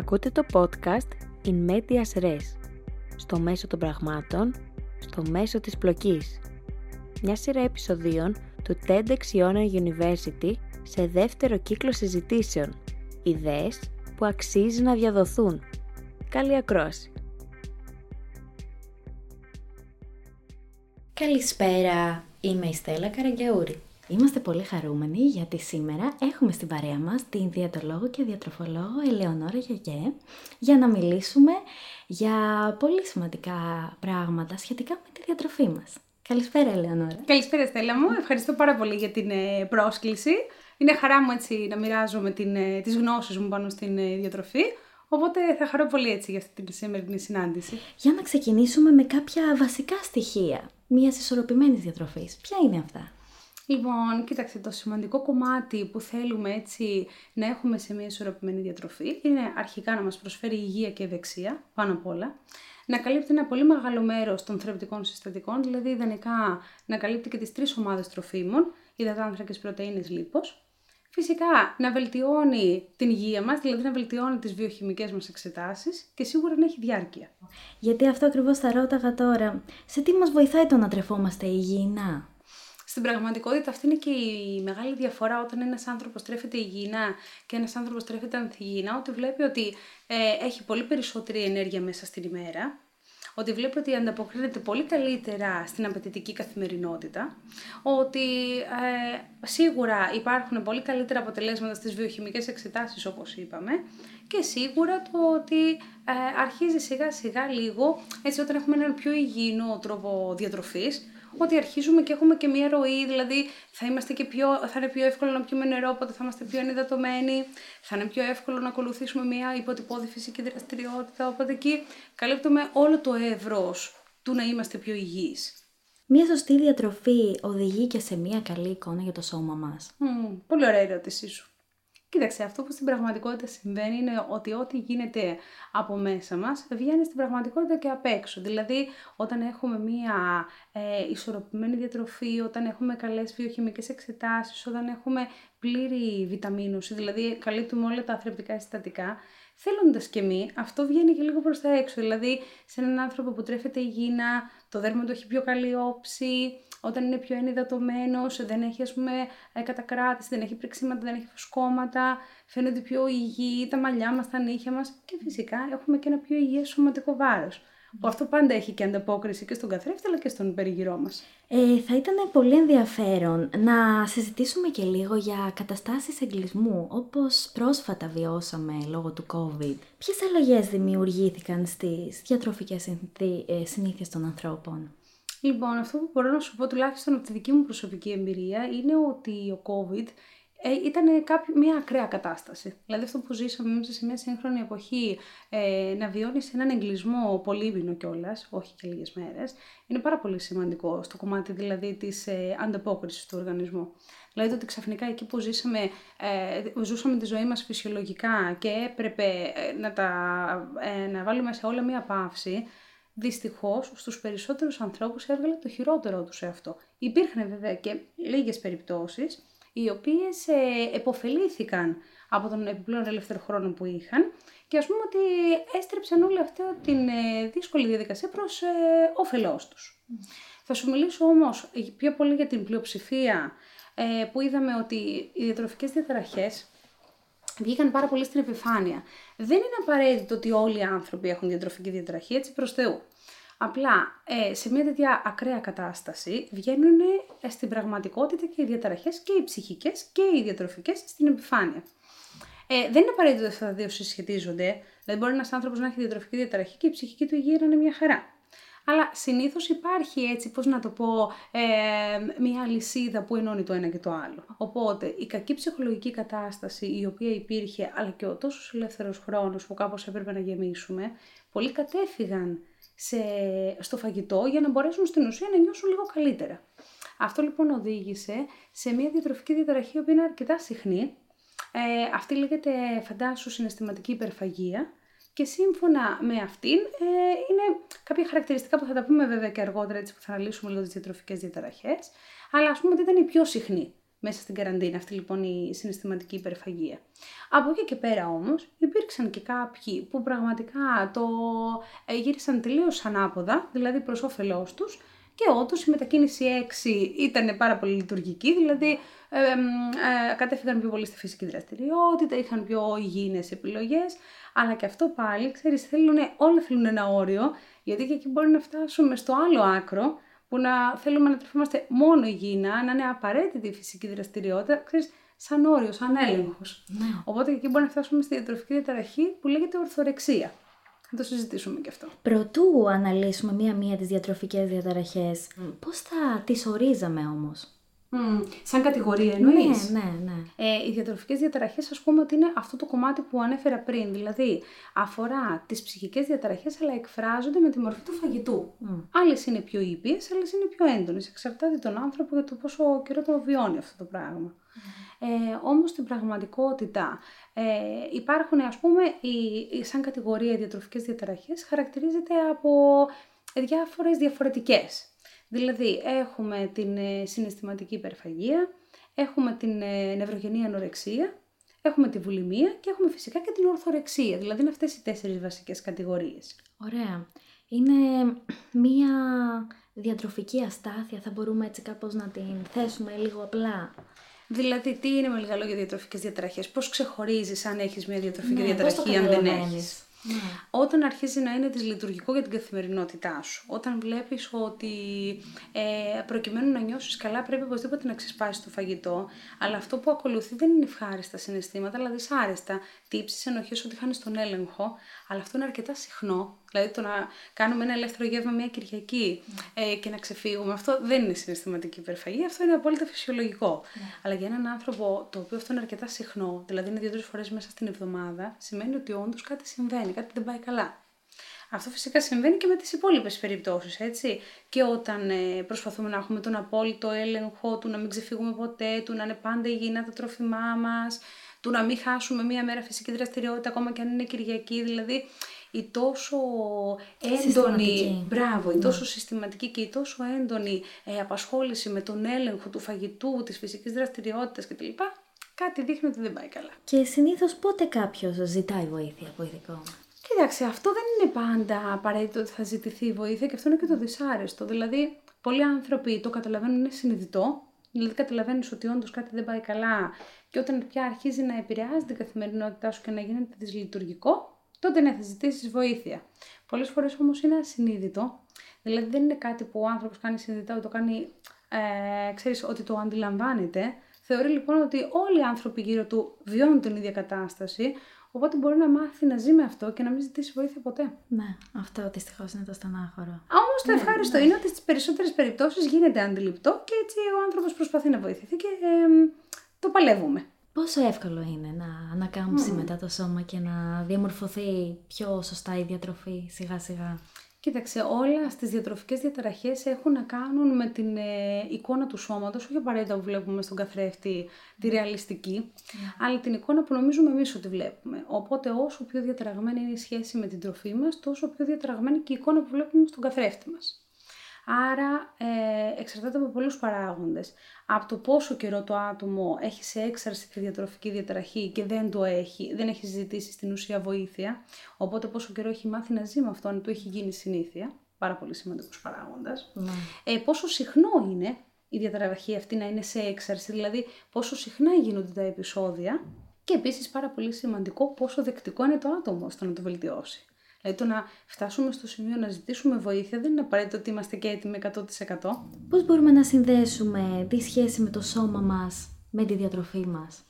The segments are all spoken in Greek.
Ακούτε το podcast In Medias Res, στο μέσο των πραγμάτων, στο μέσο της πλοκής. Μια σειρά επεισοδίων του TEDx Iona University σε δεύτερο κύκλο συζητήσεων. Ιδέες που αξίζει να διαδοθούν. Καλή ακρόαση! Καλησπέρα, είμαι η Στέλλα Καραγκιαούρη. Είμαστε πολύ χαρούμενοι γιατί σήμερα έχουμε στην παρέα μας την διατολόγο και διατροφολόγο Ελεονόρα Γιαγέ για να μιλήσουμε για πολύ σημαντικά πράγματα σχετικά με τη διατροφή μας. Καλησπέρα Ελεονόρα. Καλησπέρα Στέλλα μου, ευχαριστώ πάρα πολύ για την ε, πρόσκληση. Είναι χαρά μου έτσι να μοιράζομαι την, ε, τις γνώσεις μου πάνω στην ε, διατροφή. Οπότε θα χαρώ πολύ έτσι για αυτή τη σημερινή συνάντηση. Για να ξεκινήσουμε με κάποια βασικά στοιχεία μιας ισορροπημένης διατροφής. Ποια είναι αυτά; Λοιπόν, κοίταξε, το σημαντικό κομμάτι που θέλουμε έτσι να έχουμε σε μια ισορροπημένη διατροφή είναι αρχικά να μας προσφέρει υγεία και ευεξία, πάνω απ' όλα. Να καλύπτει ένα πολύ μεγάλο μέρος των θρεπτικών συστατικών, δηλαδή ιδανικά να καλύπτει και τις τρεις ομάδες τροφίμων, υδατάνθρακες, πρωτενε, λίπος. Φυσικά να βελτιώνει την υγεία μας, δηλαδή να βελτιώνει τις βιοχημικές μας εξετάσεις και σίγουρα να έχει διάρκεια. Γιατί αυτό ακριβώς θα ρώταγα τώρα. Σε τι μας βοηθάει το να τρεφόμαστε υγιεινά; Στην πραγματικότητα αυτή είναι και η μεγάλη διαφορά όταν ένας άνθρωπος τρέφεται υγιεινά και ένας άνθρωπος τρέφεται ανθυγιεινά, ότι βλέπει ότι ε, έχει πολύ περισσότερη ενέργεια μέσα στην ημέρα, ότι βλέπει ότι ανταποκρίνεται πολύ καλύτερα στην απαιτητική καθημερινότητα, ότι ε, σίγουρα υπάρχουν πολύ καλύτερα αποτελέσματα στις βιοχημικές εξετάσεις όπως είπαμε και σίγουρα το ότι ε, αρχίζει σιγά σιγά λίγο, έτσι όταν έχουμε έναν πιο υγιεινό τρόπο διατροφής, ότι αρχίζουμε και έχουμε και μια ροή, δηλαδή θα, είμαστε και πιο, θα είναι πιο εύκολο να πιούμε νερό, οπότε θα είμαστε πιο ενυδατωμένοι, θα είναι πιο εύκολο να ακολουθήσουμε μια υποτυπώδη φυσική δραστηριότητα, οπότε εκεί καλύπτουμε όλο το εύρος του να είμαστε πιο υγιείς. Μια σωστή διατροφή οδηγεί και σε μια καλή εικόνα για το σώμα μας. Mm, πολύ ωραία ερώτησή σου. Κοίταξε, αυτό που στην πραγματικότητα συμβαίνει είναι ότι ό,τι γίνεται από μέσα μας βγαίνει στην πραγματικότητα και απ' έξω. Δηλαδή, όταν έχουμε μία ε, ισορροπημένη διατροφή, όταν έχουμε καλές βιοχημικές εξετάσεις, όταν έχουμε πλήρη βιταμίνωση, δηλαδή καλύπτουμε όλα τα θρεπτικά συστατικά, θέλοντας και μη, αυτό βγαίνει και λίγο προς τα έξω. Δηλαδή, σε έναν άνθρωπο που τρέφεται υγιεινά, το δέρμα του έχει πιο καλή όψη, όταν είναι πιο ενυδατωμένο, δεν έχει ας πούμε ε, κατακράτηση, δεν έχει πρεξίματα, δεν έχει φουσκώματα, φαίνονται πιο υγιεί τα μαλλιά μας, τα νύχια μας και φυσικά έχουμε και ένα πιο υγιές σωματικό βάρος. Που αυτό πάντα έχει και ανταπόκριση και στον καθρέφτη αλλά και στον περιγυρό μας. Ε, θα ήταν πολύ ενδιαφέρον να συζητήσουμε και λίγο για καταστάσεις εγκλισμού όπως πρόσφατα βιώσαμε λόγω του COVID. Ποιες αλλαγές δημιουργήθηκαν στις διατροφικές ε, συνήθειες των ανθρώπων; Λοιπόν, αυτό που μπορώ να σου πω τουλάχιστον από τη δική μου προσωπική εμπειρία είναι ότι ο COVID ε, ήταν κάποιο, μια ακραία κατάσταση. Δηλαδή αυτό που ζήσαμε μέσα σε μια σύγχρονη εποχή ε, να βιώνεις έναν εγκλισμό πολύμηνο κιόλας, όχι και λίγες μέρες, είναι πάρα πολύ σημαντικό στο κομμάτι δηλαδή της ε, ανταπόκρισης του οργανισμού. Δηλαδή το ότι ξαφνικά εκεί που ζήσαμε, ε, ζούσαμε τη ζωή μας φυσιολογικά και έπρεπε ε, να, τα, ε, να βάλουμε σε όλα μία παύση, δυστυχώς στους περισσότερους ανθρώπους έβγαλε το χειρότερο τους σε αυτό. Υπήρχαν βέβαια και λίγες περιπτώσεις οι οποίες ε, εποφελήθηκαν από τον επιπλέον ελεύθερο χρόνο που είχαν και ας πούμε ότι έστρεψαν όλη αυτή την ε, δύσκολη διαδικασία προς ε, όφελός τους. Θα σου μιλήσω όμως πιο πολύ για την πλειοψηφία ε, που είδαμε ότι οι διατροφικές διαταραχές βγήκαν πάρα πολύ στην επιφάνεια. Δεν είναι απαραίτητο ότι όλοι οι άνθρωποι έχουν διατροφική διαταραχή, έτσι προς Θεού. Απλά ε, σε μια τέτοια ακραία κατάσταση βγαίνουν ε, στην πραγματικότητα και οι διαταραχές και οι ψυχικές και οι διατροφικές στην επιφάνεια. Ε, δεν είναι απαραίτητο ότι αυτά τα δύο συσχετίζονται. Δηλαδή, μπορεί ένας άνθρωπος να έχει διατροφική διαταραχή και η ψυχική του υγεία να είναι μια χαρά. Αλλά συνήθως υπάρχει έτσι, πώς να το πω, ε, μια λυσίδα που ενώνει το ένα και το άλλο. Οπότε η κακή ψυχολογική κατάσταση η οποία υπήρχε, αλλά και ο τόσος ελεύθερος χρόνος που κάπως έπρεπε να γεμίσουμε, πολλοί κατέφυγαν σε, στο φαγητό για να μπορέσουν στην ουσία να νιώσουν λίγο καλύτερα. Αυτό λοιπόν οδήγησε σε μια διατροφική διαταραχή που είναι αρκετά συχνή. Ε, αυτή λέγεται φαντάσου συναισθηματική υπερφαγία και σύμφωνα με αυτήν ε, είναι κάποια χαρακτηριστικά που θα τα πούμε βέβαια και αργότερα έτσι που θα αναλύσουμε λίγο τις διατροφικές διαταραχές αλλά ας πούμε ότι ήταν η πιο συχνή μέσα στην καραντίνα, αυτή λοιπόν η συναισθηματική υπερφαγία. Από εκεί και πέρα όμως υπήρξαν και κάποιοι που πραγματικά το ε, γύρισαν τελείως ανάποδα, δηλαδή προς όφελός τους και όντως η μετακίνηση 6 ήταν πάρα πολύ λειτουργική, δηλαδή ε, ε, κατέφυγαν πιο πολύ στη φυσική δραστηριότητα, είχαν πιο υγιεινές επιλογές, αλλά και αυτό πάλι, ξέρεις, θέλουν, όλα θέλουν ένα όριο, γιατί και εκεί μπορεί να φτάσουμε στο άλλο άκρο, που να θέλουμε να τρεφόμαστε μόνο υγιεινά, να είναι απαραίτητη η φυσική δραστηριότητα, ξέρεις, σαν όριο, σαν έλεγχος. Ναι. Οπότε και εκεί μπορεί να φτάσουμε στη διατροφική διαταραχή που λέγεται ορθορεξία. Θα το συζητήσουμε και αυτό. Προτού αναλύσουμε μία-μία τις διατροφικές διαταραχές, mm. πώς θα τις ορίζαμε όμως; Mm. Σαν κατηγορία εννοείς; Ναι, ναι, ναι. Ε, οι διατροφικές διαταραχές ας πούμε ότι είναι αυτό το κομμάτι που ανέφερα πριν. Δηλαδή αφορά τις ψυχικές διαταραχές αλλά εκφράζονται με τη μορφή του φαγητού. Mm. Άλλες είναι πιο ήπιες, άλλες είναι πιο έντονες. Εξαρτάται τον άνθρωπο για το πόσο καιρό το βιώνει αυτό το πράγμα. Mm. Ε, όμως στην πραγματικότητα ε, υπάρχουν ας πούμε η, σαν κατηγορία διατροφικές διαταραχές χαρακτηρίζεται από διάφορες διαφορετικές. Δηλαδή έχουμε την ε, συναισθηματική υπερφαγία, έχουμε την ε, νευρογενή ανορεξία, έχουμε τη βουλημία και έχουμε φυσικά και την ορθορεξία. Δηλαδή είναι αυτές οι τέσσερις βασικές κατηγορίες. Ωραία. Είναι μία διατροφική αστάθεια, θα μπορούμε έτσι κάπως να την θέσουμε λίγο απλά; Δηλαδή, τι είναι με λίγα λόγια διατροφικές διαταραχές, πώς ξεχωρίζεις αν έχεις μια διατροφική ναι, διαταραχή, αν δεν έχεις; Ναι. Όταν αρχίζει να είναι δυσλειτουργικό για την καθημερινότητά σου, όταν βλέπεις ότι ε, προκειμένου να νιώσεις καλά πρέπει οπωσδήποτε να ξεσπάσεις το φαγητό, αλλά αυτό που ακολουθεί δεν είναι ευχάριστα συναισθήματα, αλλά δυσάρεστα. Τύψεις, ενοχές, ότι χάνεις τον έλεγχο, αλλά αυτό είναι αρκετά συχνό Δηλαδή το να κάνουμε ένα ελεύθερο γεύμα μια Κυριακή ε, και να ξεφύγουμε, αυτό δεν είναι συναισθηματική υπερφαγή, αυτό είναι απόλυτα φυσιολογικό. Ναι. Αλλά για έναν άνθρωπο το οποίο αυτό είναι αρκετά συχνό, δηλαδή είναι δύο-τρεις φορές μέσα στην εβδομάδα, σημαίνει ότι όντως κάτι συμβαίνει, κάτι δεν πάει καλά. Αυτό φυσικά συμβαίνει και με τις υπόλοιπες περιπτώσεις, έτσι. Και όταν ε, προσπαθούμε να έχουμε τον απόλυτο έλεγχο του, να μην ξεφύγουμε ποτέ, του να είναι πάντα υγιεινά τα τρόφιμά μας, του να μην χάσουμε μία μέρα φυσική δραστηριότητα ακόμα και αν είναι Κυριακή, δηλαδή η τόσο έντονη, μπράβο, η ναι. τόσο συστηματική και η τόσο έντονη ε, απασχόληση με τον έλεγχο του φαγητού, της φυσικής δραστηριότητας κτλ. Κάτι δείχνει ότι δεν πάει καλά. Και συνήθως πότε κάποιος ζητάει βοήθεια από ειδικό; Κοίταξε, αυτό δεν είναι πάντα απαραίτητο ότι θα ζητηθεί βοήθεια και αυτό είναι και το δυσάρεστο. Δηλαδή, πολλοί άνθρωποι το καταλαβαίνουν, είναι συνειδητό, δηλαδή καταλαβαίνεις ότι όντως κάτι δεν πάει καλά και όταν πια αρχίζει να επηρεάζει την καθημερινότητά σου και να γίνεται δυσλειτουργικό, τότε ναι, θα ζητήσεις βοήθεια. Πολλές φορές όμως είναι ασυνείδητο. Δηλαδή δεν είναι κάτι που ο άνθρωπος κάνει συνειδητά, ότι το κάνει, ε, ξέρεις, ότι το αντιλαμβάνεται. Θεωρεί λοιπόν ότι όλοι οι άνθρωποι γύρω του βιώνουν την ίδια κατάσταση, οπότε μπορεί να μάθει να ζει με αυτό και να μην ζητήσει βοήθεια ποτέ. Ναι, αυτό δυστυχώς είναι το στενάχωρο. Όμως το ναι, ευχάριστο ναι. είναι ότι στις περισσότερες περιπτώσεις γίνεται αντιληπτό και έτσι ο άνθρωπος προσπαθεί να βοηθηθεί και ε, το παλεύουμε. Πόσο εύκολο είναι να ανακάμψει μετά το σώμα και να διαμορφωθεί πιο σωστά η διατροφή σιγά σιγά; Κοίταξε, όλα στις διατροφικές διαταραχές έχουν να κάνουν με την ε, εικόνα του σώματος, όχι απαραίτητα που βλέπουμε στον καθρέφτη τη ρεαλιστική, ναι. αλλά την εικόνα που νομίζουμε εμείς ότι βλέπουμε. Οπότε, όσο πιο διαταραγμένη είναι η σχέση με την τροφή μας, τόσο πιο διαταραγμένη και η εικόνα που βλέπουμε στον καθρέφτη μας. Άρα ε, εξαρτάται από πολλούς παράγοντες. Από το πόσο καιρό το άτομο έχει σε έξαρση τη διατροφική διαταραχή και δεν το έχει, δεν έχει ζητήσει στην ουσία βοήθεια, οπότε πόσο καιρό έχει μάθει να ζει με αυτό, αν του έχει γίνει συνήθεια, πάρα πολύ σημαντικός παράγοντας. Ναι. Ε, πόσο συχνό είναι η διαταραχή αυτή να είναι σε έξαρση, δηλαδή πόσο συχνά γίνονται τα επεισόδια και επίσης πάρα πολύ σημαντικό πόσο δεκτικό είναι το άτομο στο να το βελτιώσει. Δηλαδή το να φτάσουμε στο σημείο να ζητήσουμε βοήθεια δεν είναι απαραίτητο ότι είμαστε και έτοιμοι 100%. Πώς μπορούμε να συνδέσουμε τη σχέση με το σώμα μας με τη διατροφή μας;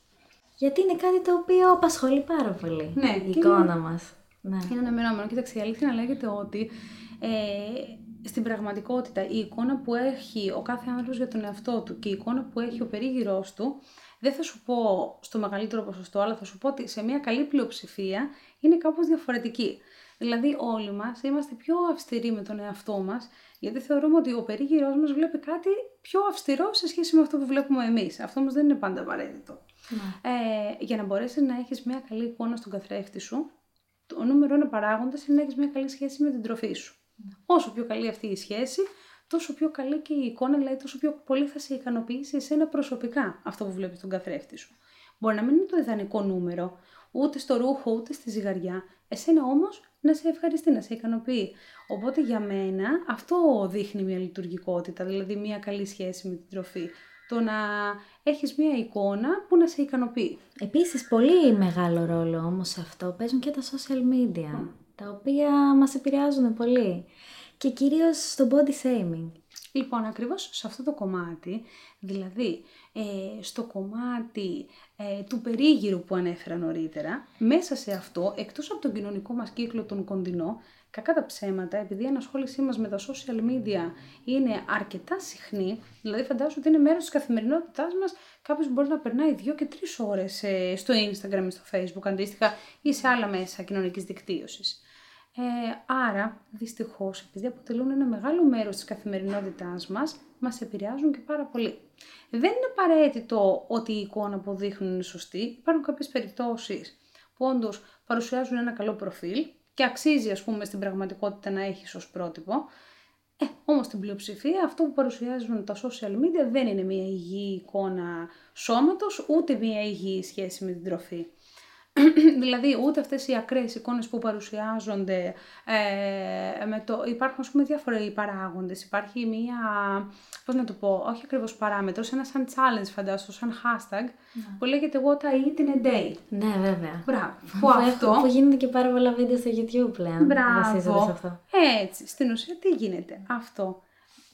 Γιατί είναι κάτι το οποίο απασχολεί πάρα πολύ ναι, η εικόνα είναι... μας. Ναι. Είναι αναμενόμενο. Κοίταξε, η αλήθεια λέγεται ότι ε, στην πραγματικότητα η εικόνα που έχει ο κάθε άνθρωπος για τον εαυτό του και η εικόνα που έχει ο περίγυρός του δεν θα σου πω στο μεγαλύτερο ποσοστό, αλλά θα σου πω ότι σε μια καλή πλειοψηφία είναι κάπως διαφορετική. Δηλαδή όλοι μας είμαστε πιο αυστηροί με τον εαυτό μας, γιατί θεωρούμε ότι ο περίγυρός μας βλέπει κάτι πιο αυστηρό σε σχέση με αυτό που βλέπουμε εμείς. Αυτό όμως δεν είναι πάντα απαραίτητο. Ναι. Ε, για να μπορέσεις να έχεις μια καλή εικόνα στον καθρέφτη σου, το νούμερο ένα παράγοντας είναι να έχεις μια καλή σχέση με την τροφή σου. Ναι. Όσο πιο καλή αυτή η σχέση, τόσο πιο καλή και η εικόνα, δηλαδή τόσο πιο πολύ θα σε ικανοποιήσει εσένα προσωπικά αυτό που βλέπεις στον καθρέφτη σου. Μπορεί να μην είναι το ιδανικό νούμερο, ούτε στο ρούχο, ούτε στη ζυγαριά. Εσένα όμως να σε ευχαριστεί, να σε ικανοποιεί. Οπότε για μένα αυτό δείχνει μια λειτουργικότητα, δηλαδή μια καλή σχέση με την τροφή. Το να έχεις μια εικόνα που να σε ικανοποιεί. Επίσης, πολύ μεγάλο ρόλο όμως σε αυτό παίζουν και τα social media, τα οποία μας επηρεάζουν πολύ. Και κυρίως στο body shaming. Λοιπόν, ακριβώς σε αυτό το κομμάτι, δηλαδή ε, στο κομμάτι ε, του περίγυρου που ανέφερα νωρίτερα, μέσα σε αυτό, εκτός από τον κοινωνικό μας κύκλο τον κοντινό, κακά τα ψέματα, επειδή η ανασχόλησή μας με τα social media είναι αρκετά συχνή, δηλαδή φαντάζομαι ότι είναι μέρος της καθημερινότητάς μας, κάποιος μπορεί να περνάει δύο και τρεις ώρες ε, στο Instagram ή στο Facebook αντίστοιχα ή σε άλλα μέσα κοινωνικής δικτύωσης. Ε, άρα, δυστυχώς, επειδή αποτελούν ένα μεγάλο μέρος της καθημερινότητάς μας, μας επηρεάζουν και πάρα πολύ. Δεν είναι απαραίτητο ότι η εικόνα που δείχνουν είναι σωστή. Υπάρχουν κάποιες περιπτώσεις που όντως παρουσιάζουν ένα καλό προφίλ και αξίζει ας πούμε στην πραγματικότητα να έχεις ως πρότυπο. Ε, όμως στην πλειοψηφία αυτό που παρουσιάζουν τα social media δεν είναι μια υγιή εικόνα σώματος, ούτε μια υγιή σχέση με την τροφή. δηλαδή ούτε αυτές οι ακραίες εικόνες που παρουσιάζονται, ε, με το, υπάρχουν ας πούμε διάφοροι παράγοντες, υπάρχει μία, πώς να το πω, όχι ακριβώς παράμετρος, ένα σαν challenge φαντάζομαι, σαν hashtag, ναι. που λέγεται what I eat in a day. Ναι βέβαια. Μπράβο. Που, αυτό... Που γίνεται και πάρα πολλά βίντεο στο YouTube πλέον. Μπράβο. αυτό. Έτσι, στην ουσία τι γίνεται; Αυτό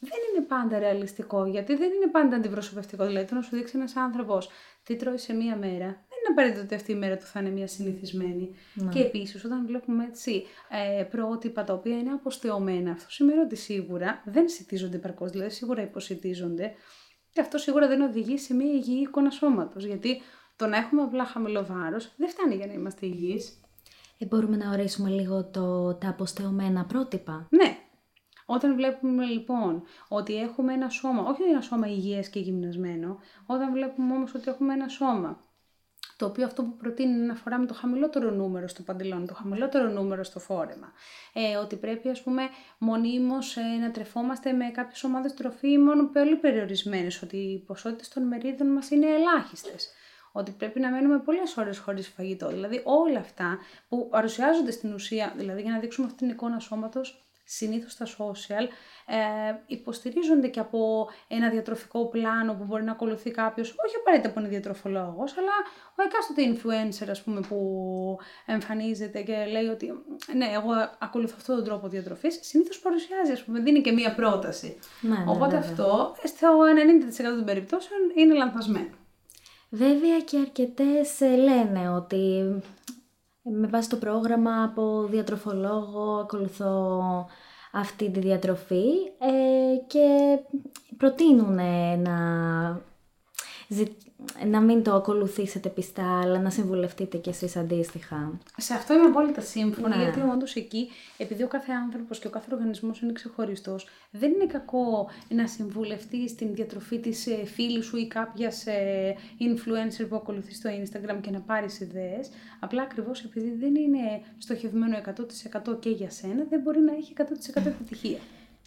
δεν είναι πάντα ρεαλιστικό, γιατί δεν είναι πάντα αντιπροσωπευτικό. Δηλαδή, το να σου δείξει ένας άνθρωπος τι τρώει σε μία μέρα, είναι απαραίτητο ότι αυτή η μέρα του θα είναι μια συνηθισμένη. Ναι. Και επίσης, όταν βλέπουμε έτσι ε, πρότυπα τα οποία είναι αποστεωμένα, αυτό σημαίνει ότι σίγουρα δεν σητίζονται παρκώ, δηλαδή σίγουρα υποσυτίζονται. Και αυτό σίγουρα δεν οδηγεί σε μια υγιή εικόνα σώματος. Γιατί το να έχουμε απλά χαμηλό βάρος δεν φτάνει για να είμαστε υγιείς. Ε, μπορούμε να ορίσουμε λίγο το, τα αποστεωμένα πρότυπα. Ναι. Όταν βλέπουμε λοιπόν ότι έχουμε ένα σώμα, όχι ένα σώμα υγιές και γυμνασμένο, όταν βλέπουμε όμως ότι έχουμε ένα σώμα το οποίο αυτό που προτείνει είναι να φοράμε το χαμηλότερο νούμερο στο παντελόνι, το χαμηλότερο νούμερο στο φόρεμα. Ε, ότι πρέπει ας πούμε μονίμως ε, να τρεφόμαστε με κάποιες ομάδες τροφίμων πολύ περιορισμένες, ότι οι ποσότητες των μερίδων μας είναι ελάχιστες ότι πρέπει να μένουμε πολλές ώρες χωρίς φαγητό. Δηλαδή όλα αυτά που παρουσιάζονται στην ουσία, δηλαδή για να δείξουμε αυτή την εικόνα σώματος, συνήθως στα social, ε, υποστηρίζονται και από ένα διατροφικό πλάνο που μπορεί να ακολουθεί κάποιος, όχι απαραίτητα από ένα διατροφολόγος, αλλά ο εκάστοτε influencer, ας πούμε, που εμφανίζεται και λέει ότι ναι, εγώ ακολουθώ αυτόν τον τρόπο διατροφής, συνήθως παρουσιάζει, ας πούμε, δίνει και μία πρόταση. Ναι, ναι Οπότε αυτό στο 90% των περιπτώσεων είναι λανθασμένο. Βέβαια και αρκετές ε, λένε ότι ε, με βάση το πρόγραμμα από διατροφολόγο ακολουθώ αυτή τη διατροφή ε, και προτείνουν να να μην το ακολουθήσετε πιστά, αλλά να συμβουλευτείτε κι εσείς αντίστοιχα. Σε αυτό είμαι απόλυτα σύμφωνα, ναι. γιατί όντως εκεί, επειδή ο κάθε άνθρωπος και ο κάθε οργανισμός είναι ξεχωριστός, δεν είναι κακό να συμβουλευτεί στην διατροφή της ε, φίλης σου ή κάποιας ε, influencer που ακολουθείς στο Instagram και να πάρεις ιδέες. Απλά ακριβώς επειδή δεν είναι στοχευμένο 100% και για σένα, δεν μπορεί να έχει 100% επιτυχία.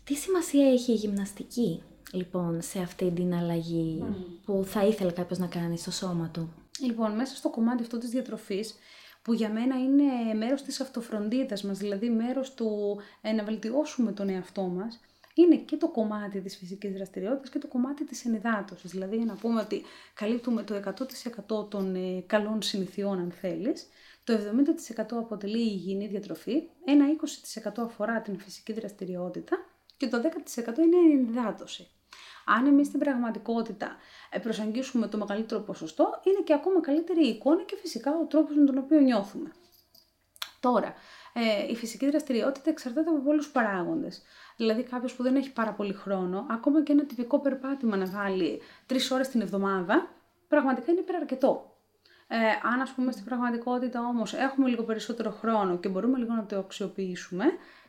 Τι σημασία έχει η γυμναστική; Λοιπόν σε αυτή την αλλαγή που θα ήθελε κάποιος να κάνει στο σώμα του. Λοιπόν, μέσα στο κομμάτι αυτό της διατροφής, που για μένα είναι μέρος της αυτοφροντίδας μας, δηλαδή μέρος του ε, να βελτιώσουμε τον εαυτό μας, είναι και το κομμάτι της φυσικής δραστηριότητας και το κομμάτι της ενυδάτωσης. Δηλαδή για να πούμε ότι καλύπτουμε το 100% των ε, καλών συνηθιών αν θέλεις, το 70% αποτελεί η υγιεινή διατροφή, ένα 20% αφορά την φυσική δραστηριότητα και το 10% είναι η ενυδάτωση. Αν εμείς στην πραγματικότητα ε, προσεγγίσουμε το μεγαλύτερο ποσοστό, είναι και ακόμα καλύτερη η εικόνα και φυσικά ο τρόπος με τον οποίο νιώθουμε. Τώρα, ε, η φυσική δραστηριότητα εξαρτάται από πολλούς παράγοντες. Δηλαδή, κάποιος που δεν έχει πάρα πολύ χρόνο, ακόμα και ένα τυπικό περπάτημα να βάλει τρεις ώρες την εβδομάδα, πραγματικά είναι υπεραρκετό. Ε, αν, ας πούμε, στην πραγματικότητα όμως έχουμε λίγο περισσότερο χρόνο και μπορούμε λίγο να το αξιοποιήσουμε,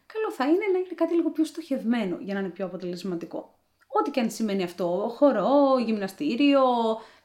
καλό θα είναι να είναι κάτι λίγο πιο στοχευμένο για να είναι πιο αποτελεσματικό. Ό,τι και αν σημαίνει αυτό, χορό, γυμναστήριο,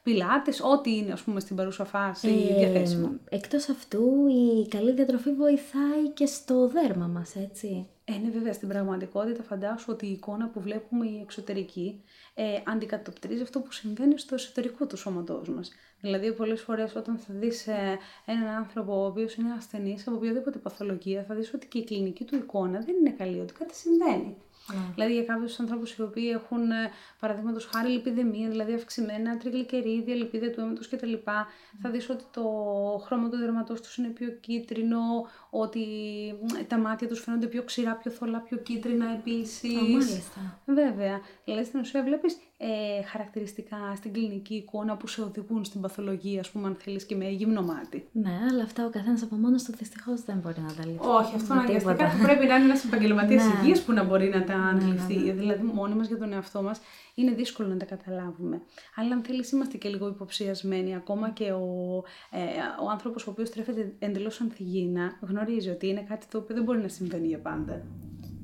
πιλάτες, ό,τι είναι ας πούμε στην παρούσα φάση ε, διαθέσιμο. Εκτός αυτού η καλή διατροφή βοηθάει και στο δέρμα μας, έτσι. Ε, ναι, βέβαια, στην πραγματικότητα φαντάσου ότι η εικόνα που βλέπουμε η εξωτερική ε, αντικατοπτρίζει αυτό που συμβαίνει στο εσωτερικό του σώματός μας. Δηλαδή, πολλές φορές όταν θα δεις ε, έναν άνθρωπο ο οποίος είναι ασθενής από οποιαδήποτε παθολογία, θα δεις ότι και η κλινική του εικόνα δεν είναι καλή, ότι κάτι συμβαίνει. Ναι. Δηλαδή για κάποιους ανθρώπους οι οποίοι έχουν ε, παραδείγματος χάρη λιπιδεμία, δηλαδή αυξημένα τριγλικερίδια, λιπίδια του αίματος κτλ. Mm. Θα δεις ότι το χρώμα του δερματό τους είναι πιο κίτρινο, ότι τα μάτια τους φαίνονται πιο ξηρά, πιο θολά, πιο κίτρινα επίσης. μάλιστα. Βέβαια. Δηλαδή στην ουσία βλέπεις ε, χαρακτηριστικά στην κλινική εικόνα που σε οδηγούν στην παθολογία, ας πούμε, αν θέλεις και με γυμνό μάτι. Ναι, αλλά αυτά ο καθένας από μόνος του δυστυχώς δεν μπορεί να τα λύσει. Όχι, αυτό αναγκαστικά πρέπει να είναι ένας επαγγελματίας ναι. υγείας που να μπορεί να τα αντιληφθεί. Ναι, ναι, ναι. Δηλαδή, μόνοι μας για τον εαυτό μας είναι δύσκολο να τα καταλάβουμε. Αλλά αν θέλεις, είμαστε και λίγο υποψιασμένοι. Ακόμα και ο, ε, ο άνθρωπος ο οποίος τρέφεται εντελώς ανθυγίνα γνωρίζει ότι είναι κάτι το οποίο δεν μπορεί να συμβαίνει για πάντα.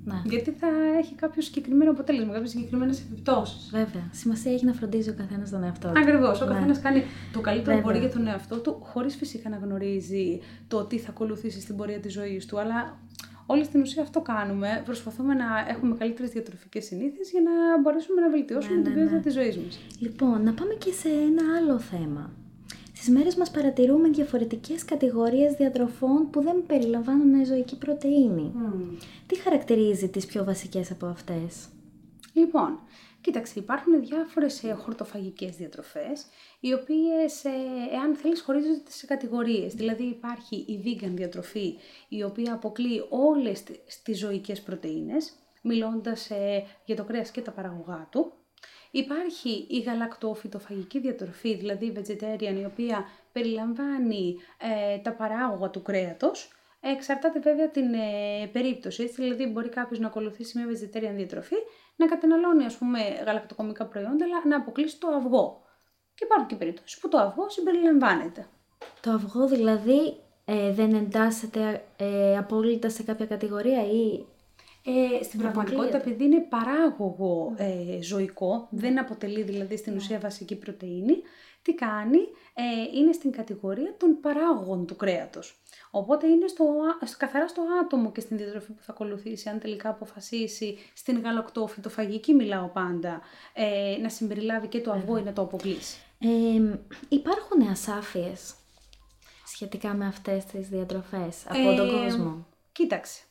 Ναι. Γιατί θα έχει κάποιο συγκεκριμένο αποτέλεσμα, κάποιες συγκεκριμένες επιπτώσεις. Βέβαια. Σημασία έχει να φροντίζει ο καθένας τον εαυτό του. Ακριβώς. Ο ναι. καθένας κάνει το καλύτερο που μπορεί για τον εαυτό του, χωρίς φυσικά να γνωρίζει το τι θα ακολουθήσει στην πορεία της ζωής του. Αλλά όλοι στην ουσία αυτό κάνουμε. Προσπαθούμε να έχουμε καλύτερες διατροφικές συνήθειες για να μπορέσουμε να βελτιώσουμε ναι, την ναι, ποιότητα ναι. της ζωής μας. Λοιπόν, να πάμε και σε ένα άλλο θέμα. Στις μέρες μας παρατηρούμε διαφορετικές κατηγορίες διατροφών που δεν περιλαμβάνουν ζωική πρωτεΐνη. Τι χαρακτηρίζει τις πιο βασικές από αυτές; Λοιπόν, κοίταξε, υπάρχουν διάφορες ε, χορτοφαγικές διατροφές, οι οποίες, ε, εάν θέλεις, χωρίζονται σε κατηγορίες. Δηλαδή υπάρχει η vegan διατροφή, η οποία αποκλεί όλες τις ζωικές πρωτεΐνες, μιλώντας ε, για το κρέας και τα παραγωγά του. Υπάρχει η γαλακτοφυτοφαγική διατροφή, δηλαδή η vegetarian, η οποία περιλαμβάνει ε, τα παράγωγα του κρέατος. Εξαρτάται βέβαια την ε, περίπτωση, δηλαδή μπορεί κάποιος να ακολουθήσει μια vegetarian διατροφή, να καταναλώνει ας πούμε γαλακτοκομικά προϊόντα, αλλά να αποκλείσει το αυγό. Και υπάρχουν και περιπτώσεις που το αυγό συμπεριλαμβάνεται. Το αυγό δηλαδή ε, δεν εντάσσεται ε, απόλυτα σε κάποια κατηγορία ή ε, στην πραγματικότητα, επειδή είναι παράγωγο ε, ζωικό, δεν αποτελεί δηλαδή στην ουσία βασική πρωτεΐνη, τι κάνει, ε, είναι στην κατηγορία των παράγωγων του κρέατος. Οπότε είναι στο, στο, καθαρά στο άτομο και στην διατροφή που θα ακολουθήσει, αν τελικά αποφασίσει στην γαλακτόφυτοφαγική μιλάω πάντα, ε, να συμπεριλάβει και το αυγό ή να το αποκλείσει. Ε, υπάρχουν ασάφειες σχετικά με αυτές τις διατροφές από τον κόσμο; Κοίταξε,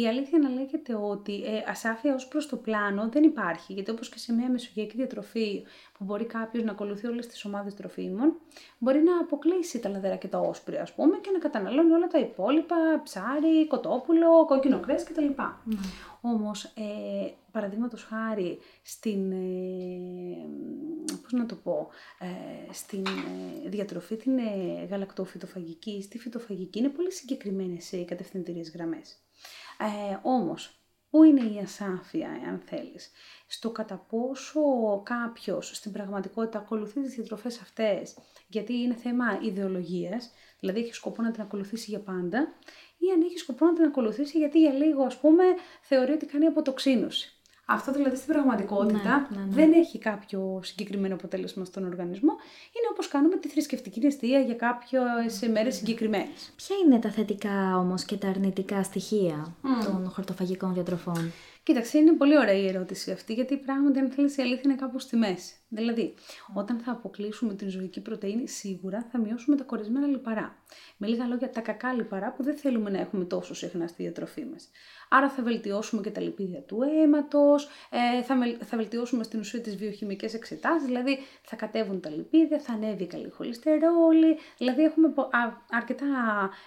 η αλήθεια να λέγεται ότι ε, ασάφεια ως προς το πλάνο δεν υπάρχει, γιατί όπως και σε μια μεσογειακή διατροφή που μπορεί κάποιος να ακολουθεί όλες τις ομάδες τροφίμων, μπορεί να αποκλείσει τα λαδερά και τα όσπρια ας πούμε και να καταναλώνει όλα τα υπόλοιπα, ψάρι, κοτόπουλο, κόκκινο κρέας κτλ. Mm. Όμως, ε, παραδείγματος χάρη στην, ε, πώς να το πω, ε, στην ε, διατροφή την ε, γαλακτοφυτοφαγική, στη φυτοφαγική είναι πολύ συγκεκριμένες οι κατευθυντήριες γραμμές. Ε, όμως, πού είναι η ασάφεια, αν θέλεις, στο κατά πόσο κάποιος στην πραγματικότητα ακολουθεί τις διατροφές αυτές, γιατί είναι θέμα ιδεολογίας, δηλαδή έχει σκοπό να την ακολουθήσει για πάντα, ή αν έχει σκοπό να την ακολουθήσει γιατί για λίγο, ας πούμε, θεωρεί ότι κάνει αποτοξίνωση. Αυτό δηλαδή στην πραγματικότητα ναι, ναι, ναι. δεν έχει κάποιο συγκεκριμένο αποτέλεσμα στον οργανισμό. Είναι όπως κάνουμε τη θρησκευτική νηστεία για κάποιες μέρες συγκεκριμένες. Ποια είναι τα θετικά όμως και τα αρνητικά στοιχεία των χορτοφαγικών διατροφών; Κοίταξε, είναι πολύ ωραία η ερώτηση αυτή, γιατί πράγματι, αν θέλεις, η αλήθεια είναι κάπου στη μέση. Δηλαδή, όταν θα αποκλείσουμε την ζωική πρωτενη, σίγουρα θα μειώσουμε τα κορισμένα λιπαρά. Με λίγα λόγια, τα κακά λιπαρά που δεν θέλουμε να έχουμε τόσο συχνά στη διατροφή μας. Άρα θα βελτιώσουμε και τα λιπίδια του αίματος, ε, θα, θα βελτιώσουμε στην ουσία τις βιοχημικές εξετάσεις, δηλαδή θα κατέβουν τα λιπίδια, θα ανέβει η καλή χολυστερόλη, δηλαδή έχουμε αρκετά,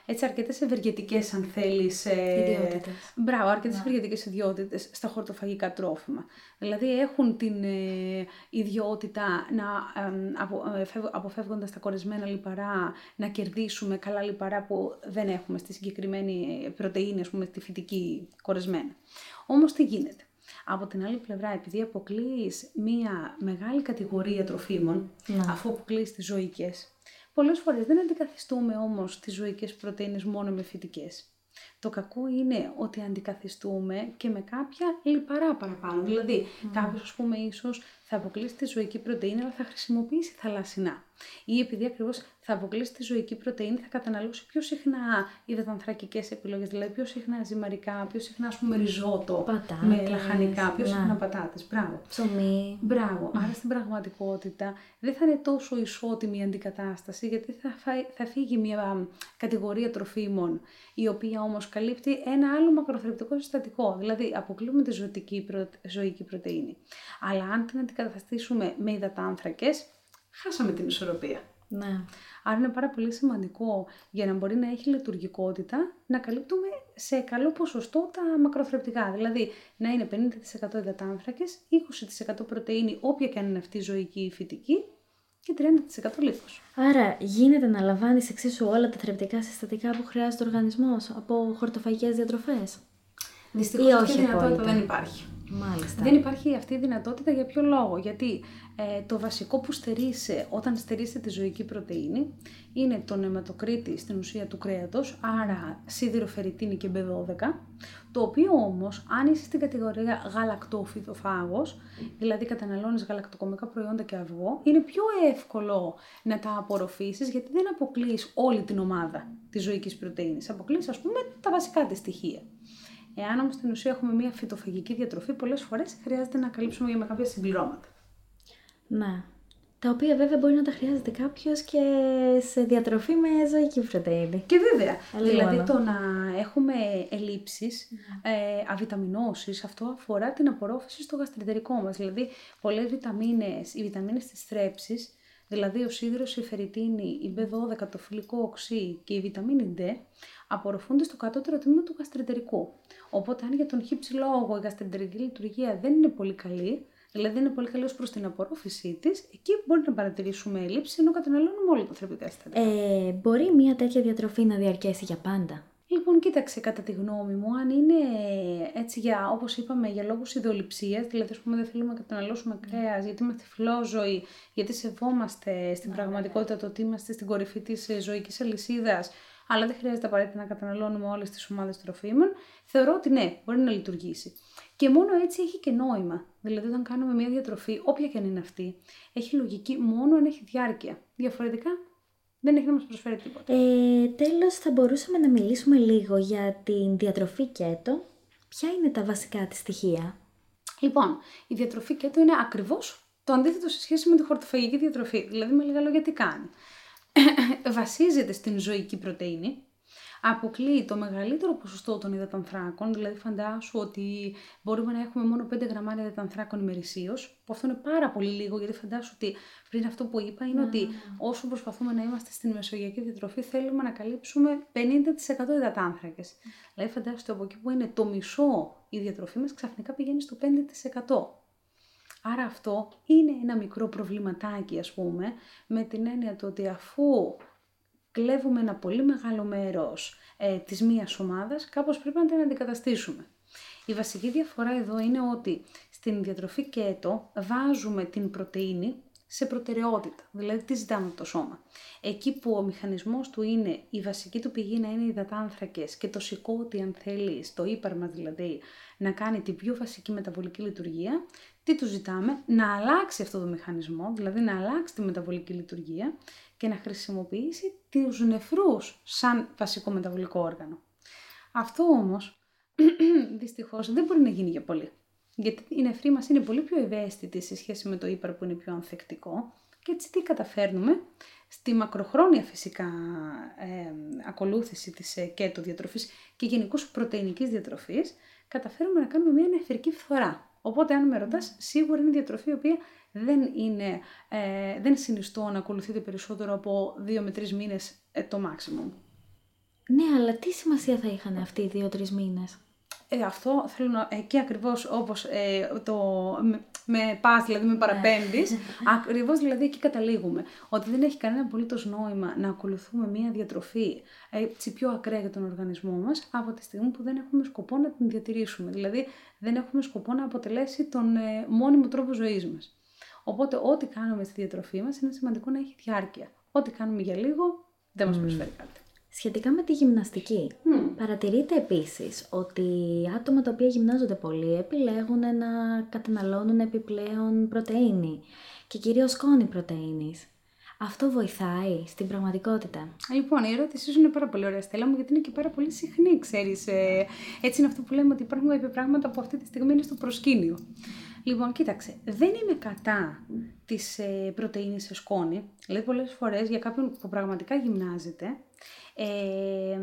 έτσι, αρκετές ευεργετικές αν θέλεις, ε, ιδιότητες. Μπράβο, αρκετές ναι. ευεργετικές ιδιότητες στα χορτοφαγικά τρόφιμα. Δηλαδή έχουν την ε, ιδιότητα να ε, αποφεύγοντας τα κορεσμένα λιπαρά, να κερδίσουμε καλά λιπαρά που δεν έχουμε στη συγκεκριμένη πρωτεΐνη, ας πούμε, στη φυτική κορεσμένα. Όμως τι γίνεται; Από την άλλη πλευρά, επειδή αποκλείς μία μεγάλη κατηγορία τροφίμων, ναι. αφού αποκλείς τις ζωικές, πολλές φορές δεν αντικαθιστούμε όμως τις ζωικές πρωτενε μόνο με φυτικές. Το κακό είναι ότι αντικαθιστούμε και με κάποια λιπαρά παραπάνω. Δηλαδή, mm. κάποιος, ας πούμε, ίσως θα αποκλείσει τη ζωική πρωτενη, αλλά θα χρησιμοποιήσει θαλασσινά. Ή επειδή ακριβώς θα αποκλείσει τη ζωική πρωτενη, θα καταναλώσει πιο συχνά υδατανθρακικέ επιλογές, δηλαδή πιο συχνά ζυμαρικά, πιο συχνά ας πούμε ριζότο, πατάτες, με λαχανικά, πιο ναι. συχνά πατάτες. Μπράβο. Ψωμί. Μπράβο. Άρα στην πραγματικότητα δεν θα είναι τόσο ισότιμη η αντικατάσταση, γιατί θα, φάει, θα φύγει μια κατηγορία τροφίμων, η οποία όμως καλύπτει ένα άλλο μακροθρεπτικό συστατικό. Δηλαδή, αποκλείουμε τη ζωική, ζωική πρωτενη. Αλλά αν την αντικαταστήσουμε με υδατάνθρακες, χάσαμε την ισορροπία. Ναι. Άρα είναι πάρα πολύ σημαντικό για να μπορεί να έχει λειτουργικότητα να καλύπτουμε σε καλό ποσοστό τα μακροθρεπτικά. Δηλαδή να είναι 50% υδατάνθρακες, 20% πρωτεΐνη, όποια και αν είναι αυτή η ζωική ή φυτική, και 30% λίπος. Άρα γίνεται να λαμβάνεις εξίσου όλα τα θρεπτικά συστατικά που χρειάζεται ο οργανισμός από χορτοφαγικές διατροφές; Δυστυχώς Ή αυτή όχι η δυνατότητα απόλυτα; δεν υπάρχει. Μάλιστα. Δεν υπάρχει αυτή η δυνατότητα για ποιο λόγο; Γιατί ε, το βασικό που στερείσαι όταν στερείσαι τη ζωική πρωτεΐνη είναι το νεματοκρίτη στην ουσία του κρέατος, άρα σιδηροφεριτίνη και B12, το οποίο όμως αν είσαι στην κατηγορία γαλακτόφυτοφάγος, δηλαδή καταναλώνεις γαλακτοκομικά προϊόντα και αυγό, είναι πιο εύκολο να τα απορροφήσεις γιατί δεν αποκλείεις όλη την ομάδα της ζωικής πρωτεΐνης. Αποκλείεις ας πούμε τα βασικά της στοιχεία. Εάν όμως στην ουσία έχουμε μια φυτοφαγική διατροφή, πολλές φορές χρειάζεται να καλύψουμε με κάποια συμπληρώματα. Ναι. Τα οποία βέβαια μπορεί να τα χρειάζεται κάποιος και σε διατροφή με ζωική πρωτεΐνη. Και βέβαια, Αλλήμον. δηλαδή το να έχουμε ελλείψεις, ε, αβιταμινώσεις, αυτό αφορά την απορρόφηση στο γαστρεντερικό μας. Δηλαδή, πολλές βιταμίνες, οι βιταμίνες της θρέψης, δηλαδή ο σίδηρος, η φεριτίνη, η B12, το φιλικό οξύ και η βιταμίνη D, απορροφούνται στο κατώτερο τμήμα του γαστρεντερικού. Οπότε, αν για τον χύψη λόγο η γαστρεντερική λειτουργία δεν είναι πολύ καλή, δηλαδή δεν είναι πολύ καλή ως προς την απορρόφησή της, εκεί μπορεί να παρατηρήσουμε έλλειψη ενώ καταναλώνουμε όλα τα θρεπτικά συστατικά. Ε, μπορεί μια τέτοια διατροφή να διαρκέσει για πάντα; Λοιπόν, κοίταξε, κατά τη γνώμη μου, αν είναι έτσι για, όπως είπαμε, για λόγους ιδεολειψίας, δηλαδή, ας πούμε, δεν θέλουμε να καταναλώσουμε κρέας, γιατί είμαστε φιλόζωοι, γιατί σεβόμαστε στην πραγματικότητα το ότι είμαστε στην κορυφή της ε, ζωικής αλυσίδας, αλλά δεν χρειάζεται απαραίτητα να καταναλώνουμε όλες τις ομάδες τροφίμων, θεωρώ ότι ναι, μπορεί να λειτουργήσει. Και μόνο έτσι έχει και νόημα. Δηλαδή, όταν κάνουμε μια διατροφή, όποια και αν είναι αυτή, έχει λογική μόνο αν έχει διάρκεια. Διαφορετικά, δεν έχει να μας προσφέρει τίποτα. Ε, τέλος, θα μπορούσαμε να μιλήσουμε λίγο για την διατροφή κέτο. Ποια είναι τα βασικά της στοιχεία; Λοιπόν, η διατροφή κέτο είναι ακριβώς το αντίθετο σε σχέση με τη χορτοφαγική διατροφή. Δηλαδή, με λίγα λόγια, τι κάνει; Βασίζεται στην ζωική πρωτεΐνη, αποκλείει το μεγαλύτερο ποσοστό των υδατανθράκων, δηλαδή φαντάσου ότι μπορούμε να έχουμε μόνο 5 γραμμάρια υδατανθράκων ημερησίως, που αυτό είναι πάρα πολύ λίγο, γιατί φαντάσου ότι πριν αυτό που είπα είναι ότι όσο προσπαθούμε να είμαστε στην μεσογειακή διατροφή, θέλουμε να καλύψουμε 50% υδατάνθρακες. Δηλαδή φαντάσου ότι από εκεί που είναι το μισό η διατροφή μας, ξαφνικά πηγαίνει στο 5%. Άρα αυτό είναι ένα μικρό προβληματάκι ας πούμε, με την έννοια του ότι αφού κλέβουμε ένα πολύ μεγάλο μέρος ε, της μίας ομάδας, κάπως πρέπει να την αντικαταστήσουμε. Η βασική διαφορά εδώ είναι ότι στην διατροφή κέτο βάζουμε την πρωτεΐνη σε προτεραιότητα, δηλαδή τι ζητάμε από το σώμα. Εκεί που ο μηχανισμός του είναι η βασική του πηγή να είναι οι υδατάνθρακες και το σηκώτη αν θέλεις, το ύπαρμα δηλαδή, να κάνει την πιο βασική μεταβολική λειτουργία, τι του ζητάμε, να αλλάξει αυτό το μηχανισμό, δηλαδή να αλλάξει τη μεταβολική λειτουργία και να χρησιμοποιήσει τους νεφρούς σαν βασικό μεταβολικό όργανο. Αυτό όμως, δυστυχώς, δεν μπορεί να γίνει για πολύ. Γιατί η νεφρή μας είναι πολύ πιο ευαίσθητη σε σχέση με το ύπαρ που είναι πιο ανθεκτικό και έτσι τι καταφέρνουμε; Στη μακροχρόνια φυσικά ε, ακολούθηση της ε, κέτο διατροφής και γενικώς πρωτεϊνικής διατροφής καταφέρουμε να κάνουμε μια νεφρική φθορά. Οπότε αν με ρωτάς, σίγουρα είναι διατροφή η οποία δεν, είναι, ε, δεν συνιστώ να ακολουθείτε περισσότερο από 2 με 3 μήνες ε, το maximum. Ναι, αλλά τι σημασία θα είχαν αυτοί οι δύο-τρει μήνες; Ε, αυτό θέλω να, εκεί ακριβώς όπως ε, το, με, με πας, δηλαδή με παραπέμπεις, ακριβώς δηλαδή εκεί καταλήγουμε. Ότι δεν έχει κανένα απολύτως νόημα να ακολουθούμε μια διατροφή έτσι πιο ακραία για τον οργανισμό μας από τη στιγμή που δεν έχουμε σκοπό να την διατηρήσουμε. Δηλαδή δεν έχουμε σκοπό να αποτελέσει τον ε, μόνιμο τρόπο ζωής μας. Οπότε ό,τι κάνουμε στη διατροφή μας είναι σημαντικό να έχει διάρκεια. Ό,τι κάνουμε για λίγο δεν μας προσφέρει κάτι. Σχετικά με τη γυμναστική, παρατηρείται επίσης ότι άτομα τα οποία γυμνάζονται πολύ επιλέγουν να καταναλώνουν επιπλέον πρωτεΐνη και κυρίως σκόνη πρωτεΐνης. Αυτό βοηθάει στην πραγματικότητα. Λοιπόν, η ερώτησή σου είναι πάρα πολύ ωραία, Στέλλα μου, γιατί είναι και πάρα πολύ συχνή, ξέρεις. Ε, έτσι είναι αυτό που λέμε ότι υπάρχουν πράγματα που αυτή τη στιγμή είναι στο προσκήνιο. Λοιπόν, κοίταξε, δεν είμαι κατά της ε, πρωτεΐνης σε σκόνη. Δηλαδή, πολλές φορές για κάποιον που πραγματικά γυμνάζεται, ε,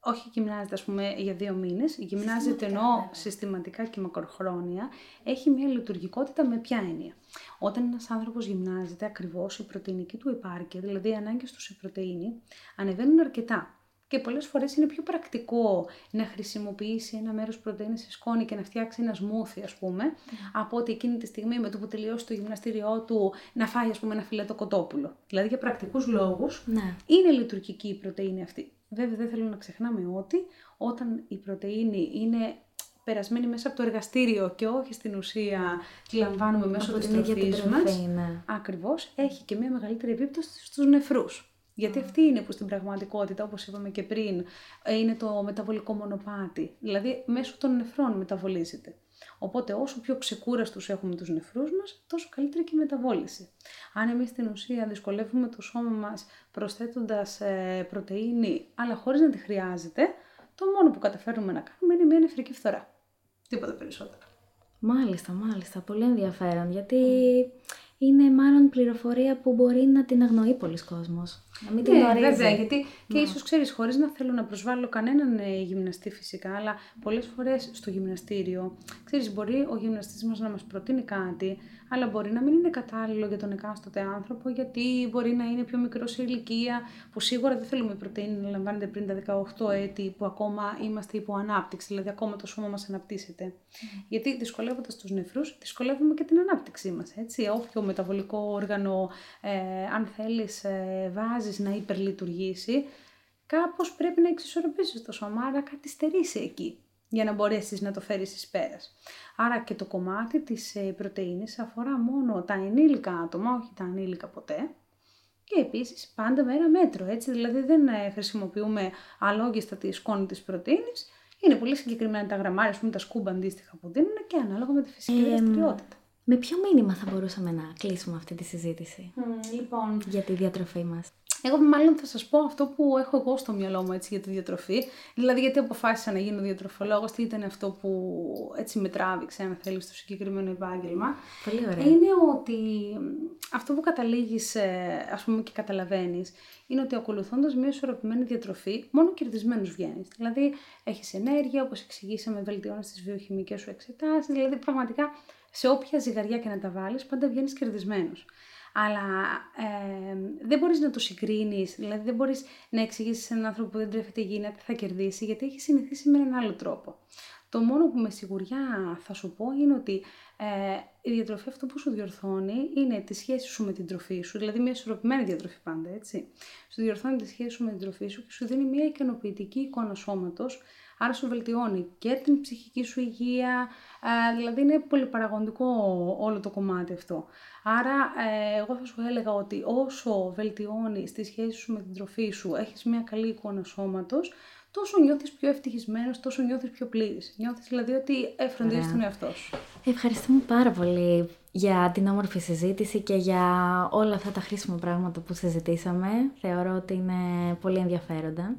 όχι γυμνάζεται ας πούμε για δύο μήνες, γυμνάζεται ενώ συστηματικά και μακροχρόνια, έχει μια λειτουργικότητα με ποια έννοια; Όταν ένας άνθρωπος γυμνάζεται ακριβώς η πρωτεϊνική του επάρκεια, δηλαδή οι ανάγκες του σε πρωτεΐνη, ανεβαίνουν αρκετά. Και πολλές φορές είναι πιο πρακτικό να χρησιμοποιήσει ένα μέρος πρωτενη σε σκόνη και να φτιάξει ένα σμούθι, ας πούμε, από ότι εκείνη τη στιγμή με το που τελειώσει το γυμναστήριό του να φάει, ας πούμε, ένα φιλέτο κοτόπουλο. Δηλαδή για πρακτικούς λόγους Ναι. είναι λειτουργική η πρωτενη αυτή. Βέβαια, δεν θέλω να ξεχνάμε ότι όταν η πρωτενη είναι περασμένη μέσα από το εργαστήριο και όχι στην ουσία τη λαμβάνουμε μέσω Από της την ίδια την τροφής μας, τροφή, ναι. Ακριβώς, έχει και μια μεγαλύτερη επίπτωση στους νεφρούς. Γιατί αυτή είναι που στην πραγματικότητα, όπως είπαμε και πριν, ε, είναι το μεταβολικό μονοπάτι. Δηλαδή, μέσω των νεφρών μεταβολίζεται. Οπότε, όσο πιο ξεκούραστους έχουμε τους νεφρούς μας, τόσο καλύτερη και η μεταβόληση. Αν εμείς στην ουσία δυσκολεύουμε το σώμα μας προσθέτοντας ε, πρωτεΐνη, αλλά χωρίς να τη χρειάζεται, το μόνο που καταφέρνουμε να κάνουμε είναι μια νεφρική φθορά. Τίποτα περισσότερο. Μάλιστα, μάλιστα. Πολύ ενδιαφέρον, γιατί είναι μάλλον πληροφορία που μπορεί να την αγνοεί πολλοί κόσμος. Να μην την Ναι, γνωρίζει. βέβαια, γιατί και ίσως ξέρεις, χωρίς να θέλω να προσβάλλω κανέναν ε, γυμναστή φυσικά, αλλά πολλές φορές στο γυμναστήριο, ξέρεις, μπορεί ο γυμναστής μας να μας προτείνει κάτι, αλλά μπορεί να μην είναι κατάλληλο για τον εκάστοτε άνθρωπο, γιατί μπορεί να είναι πιο μικρό σε ηλικία, που σίγουρα δεν θέλουμε η πρωτεΐνη να λαμβάνεται πριν τα 18 έτη, που ακόμα είμαστε υπό ανάπτυξη, δηλαδή ακόμα το σώμα μας αναπτύσσεται. Γιατί δυσκολεύοντας τους νεφρούς, δυσκολεύουμε και την ανάπτυξή μας, έτσι. Όποιο μεταβολικό όργανο, ε, αν θέλεις, ε, βάζεις να υπερλειτουργήσει, κάπως πρέπει να εξισορροπήσεις το σώμα, άρα κάτι στερήσει εκεί για να μπορέσεις να το φέρεις εις πέρας. Άρα και το κομμάτι της ε, πρωτεΐνης αφορά μόνο τα ενήλικα άτομα, όχι τα ανήλικα ποτέ. Και επίσης πάντα με ένα μέτρο, έτσι, δηλαδή δεν ε, χρησιμοποιούμε αλόγιστα τη σκόνη της πρωτεΐνης, είναι πολύ συγκεκριμένα τα γραμμάρια, ας πούμε τα σκούμπα αντίστοιχα που δίνουν και ανάλογα με τη φυσική Ε, δραστηριότητα. Με ποιο μήνυμα θα μπορούσαμε να κλείσουμε αυτή τη συζήτηση; Λοιπόν, για τη διατροφή μας. Εγώ μάλλον θα σας πω αυτό που έχω εγώ στο μυαλό μου έτσι, για τη διατροφή. Δηλαδή γιατί αποφάσισα να γίνω διατροφολόγος, τι ήταν αυτό που έτσι με τράβηξε, αν θέλεις, στο συγκεκριμένο επάγγελμα. Πολύ ωραία. Είναι ότι αυτό που καταλήγεις, ε, ας πούμε και καταλαβαίνεις, είναι ότι ακολουθώντας μια ισορροπημένη διατροφή, μόνο κερδισμένος βγαίνεις. Δηλαδή έχεις ενέργεια, όπως εξηγήσαμε, βελτιώνεις τις βιοχημικές σου εξετάσεις, δηλαδή πραγματικά σε όποια ζυγαριά και να τα βάλεις, πάντα βγαίνεις κερδισμένος. Αλλά ε, δεν μπορείς να το συγκρίνεις, δηλαδή δεν μπορείς να εξηγήσεις σε έναν άνθρωπο που δεν τρέφεται υγιεινά τι θα κερδίσει, γιατί έχει συνηθίσει με έναν άλλο τρόπο. Το μόνο που με σιγουριά θα σου πω είναι ότι ε, η διατροφή αυτό που σου διορθώνει είναι τη σχέση σου με την τροφή σου, δηλαδή μια ισορροπημένη διατροφή πάντα, έτσι. Σου διορθώνει τη σχέση σου με την τροφή σου και σου δίνει μια ικανοποιητική εικόνα σώματος, άρα σου βελτιώνει και την ψυχική σου υγεία, ε, δηλαδή είναι πολυπαραγοντικό όλο το κομμάτι αυτό. Άρα ε, εγώ θα σου έλεγα ότι όσο βελτιώνεις τη σχέση σου με την τροφή σου, έχεις μια καλή εικόνα σώματος, τόσο νιώθεις πιο ευτυχισμένος, τόσο νιώθεις πιο πλήρης. Νιώθεις δηλαδή ότι ε, φροντίζεις Ωραία. τον εαυτό σου. Ευχαριστούμε πάρα πολύ για την όμορφη συζήτηση και για όλα αυτά τα χρήσιμα πράγματα που συζητήσαμε. Θεωρώ ότι είναι πολύ ενδιαφέροντα.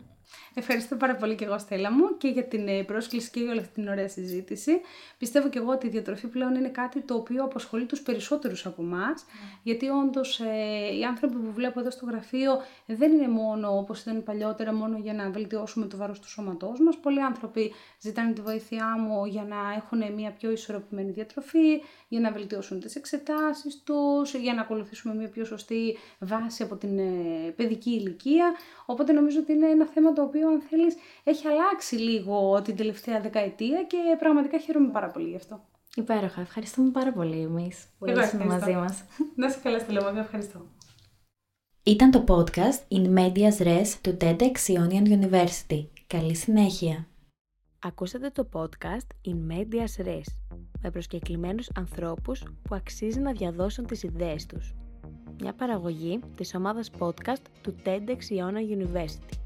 Ευχαριστώ πάρα πολύ και εγώ Στέλλα μου και για την ε, πρόσκληση και για όλη αυτή την ωραία συζήτηση. Πιστεύω και εγώ ότι η διατροφή πλέον είναι κάτι το οποίο απασχολεί τους περισσότερους από εμάς. γιατί όντως ε, οι άνθρωποι που βλέπω εδώ στο γραφείο δεν είναι μόνο όπως ήταν παλιότερα μόνο για να βελτιώσουμε το βάρος του σώματός μας. Πολλοί άνθρωποι ζητάνε τη βοήθειά μου για να έχουν μια πιο ισορροπημένη διατροφή, για να βελτιώσουν τις εξετάσεις τους, για να ακολουθήσουμε μια πιο σωστή βάση από την ε, παιδική ηλικία. Οπότε νομίζω ότι είναι ένα θέμα το οποίο αν θέλεις έχει αλλάξει λίγο την τελευταία δεκαετία και πραγματικά χαίρομαι πάρα πολύ γι' αυτό. Υπέροχα. Ευχαριστούμε πάρα πολύ εμείς που Εγώ ήσασταν ευχαριστώ. μαζί μας. Να σε καλά Στέλλα μου, ευχαριστώ. Ήταν το podcast In Medias Res του TEDx Ionian University. Καλή συνέχεια. Ακούσατε το podcast In Medias Res με προσκεκλημένους ανθρώπους που αξίζει να διαδώσουν τις ιδέες τους. Μια παραγωγή της ομάδας podcast του TEDx Iona University.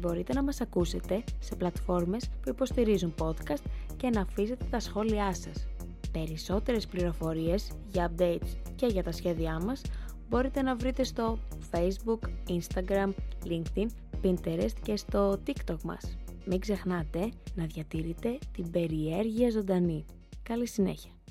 μπορείτε να μας ακούσετε σε πλατφόρμες που υποστηρίζουν podcast και να αφήσετε τα σχόλιά σας. Περισσότερες πληροφορίες για updates και για τα σχέδιά μας μπορείτε να βρείτε στο Facebook, Instagram, LinkedIn, Pinterest και στο TikTok μας. Μην ξεχνάτε να διατηρείτε την περιέργεια ζωντανή. Καλή συνέχεια!